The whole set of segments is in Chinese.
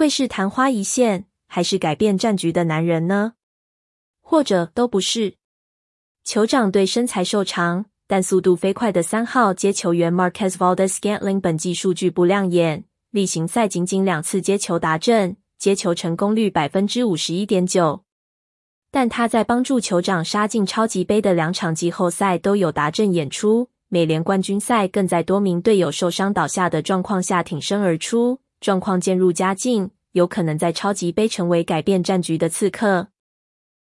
会是昙花一现，还是改变战局的男人呢？或者都不是？酋长对身材瘦长但速度飞快的三号接球员 Marcus Valdez Scantling 本季数据不亮眼，例行赛仅仅两次接球达阵，接球成功率百分之五十一点九。但他在帮助酋长杀进超级杯的两场季后赛都有达阵演出，美联冠军赛更在多名队友受伤倒下的状况下挺身而出，状况渐入佳境，有可能在超级杯成为改变战局的刺客。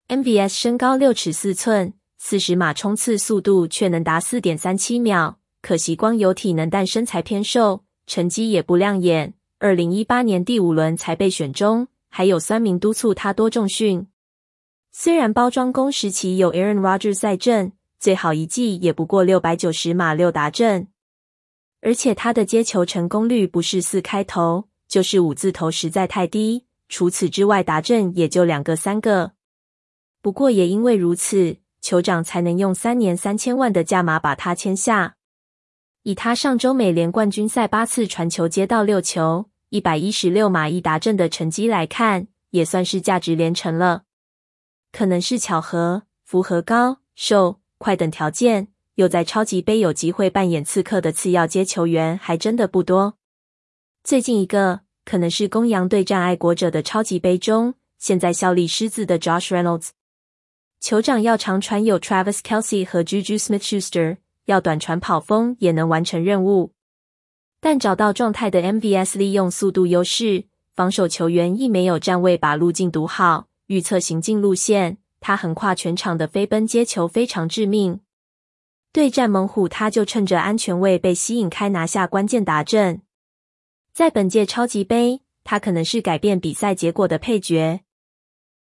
MVS 身高六尺四寸，四十码冲刺速度却能达四点三七秒，可惜光有体能但身材偏瘦，成绩也不亮眼。二零一八年第五轮才被选中，还有酸民督促他多重训。虽然包装工时期有 Aaron Rogers 在阵，最好一季也不过六百九十码六达阵，而且他的接球成功率不是四开头就是五字头，实在太低。除此之外，达阵也就两个三个。不过也因为如此，酋长才能用三年三千万的价码把他签下。以他上周美联冠军赛八次传球接到六球，一百一十六码一达阵的成绩来看，也算是价值连城了。可能是巧合，符合高、瘦、快等条件，又在超级杯有机会扮演刺客的次要接球员还真的不多。最近一个可能是公羊对战爱国者的超级杯中，现在效力狮子的 Josh Reynolds。酋长要长传有 Travis Kelsey 和 Juju Smith-Schuster，要短传跑锋也能完成任务。但找到状态的 MVS 利用速度优势，防守球员亦没有站位把路径读好。预测行进路线，他横跨全场的飞奔接球非常致命。对战猛虎，他就趁着安全位被吸引开，拿下关键达阵。在本届超级杯，他可能是改变比赛结果的配角。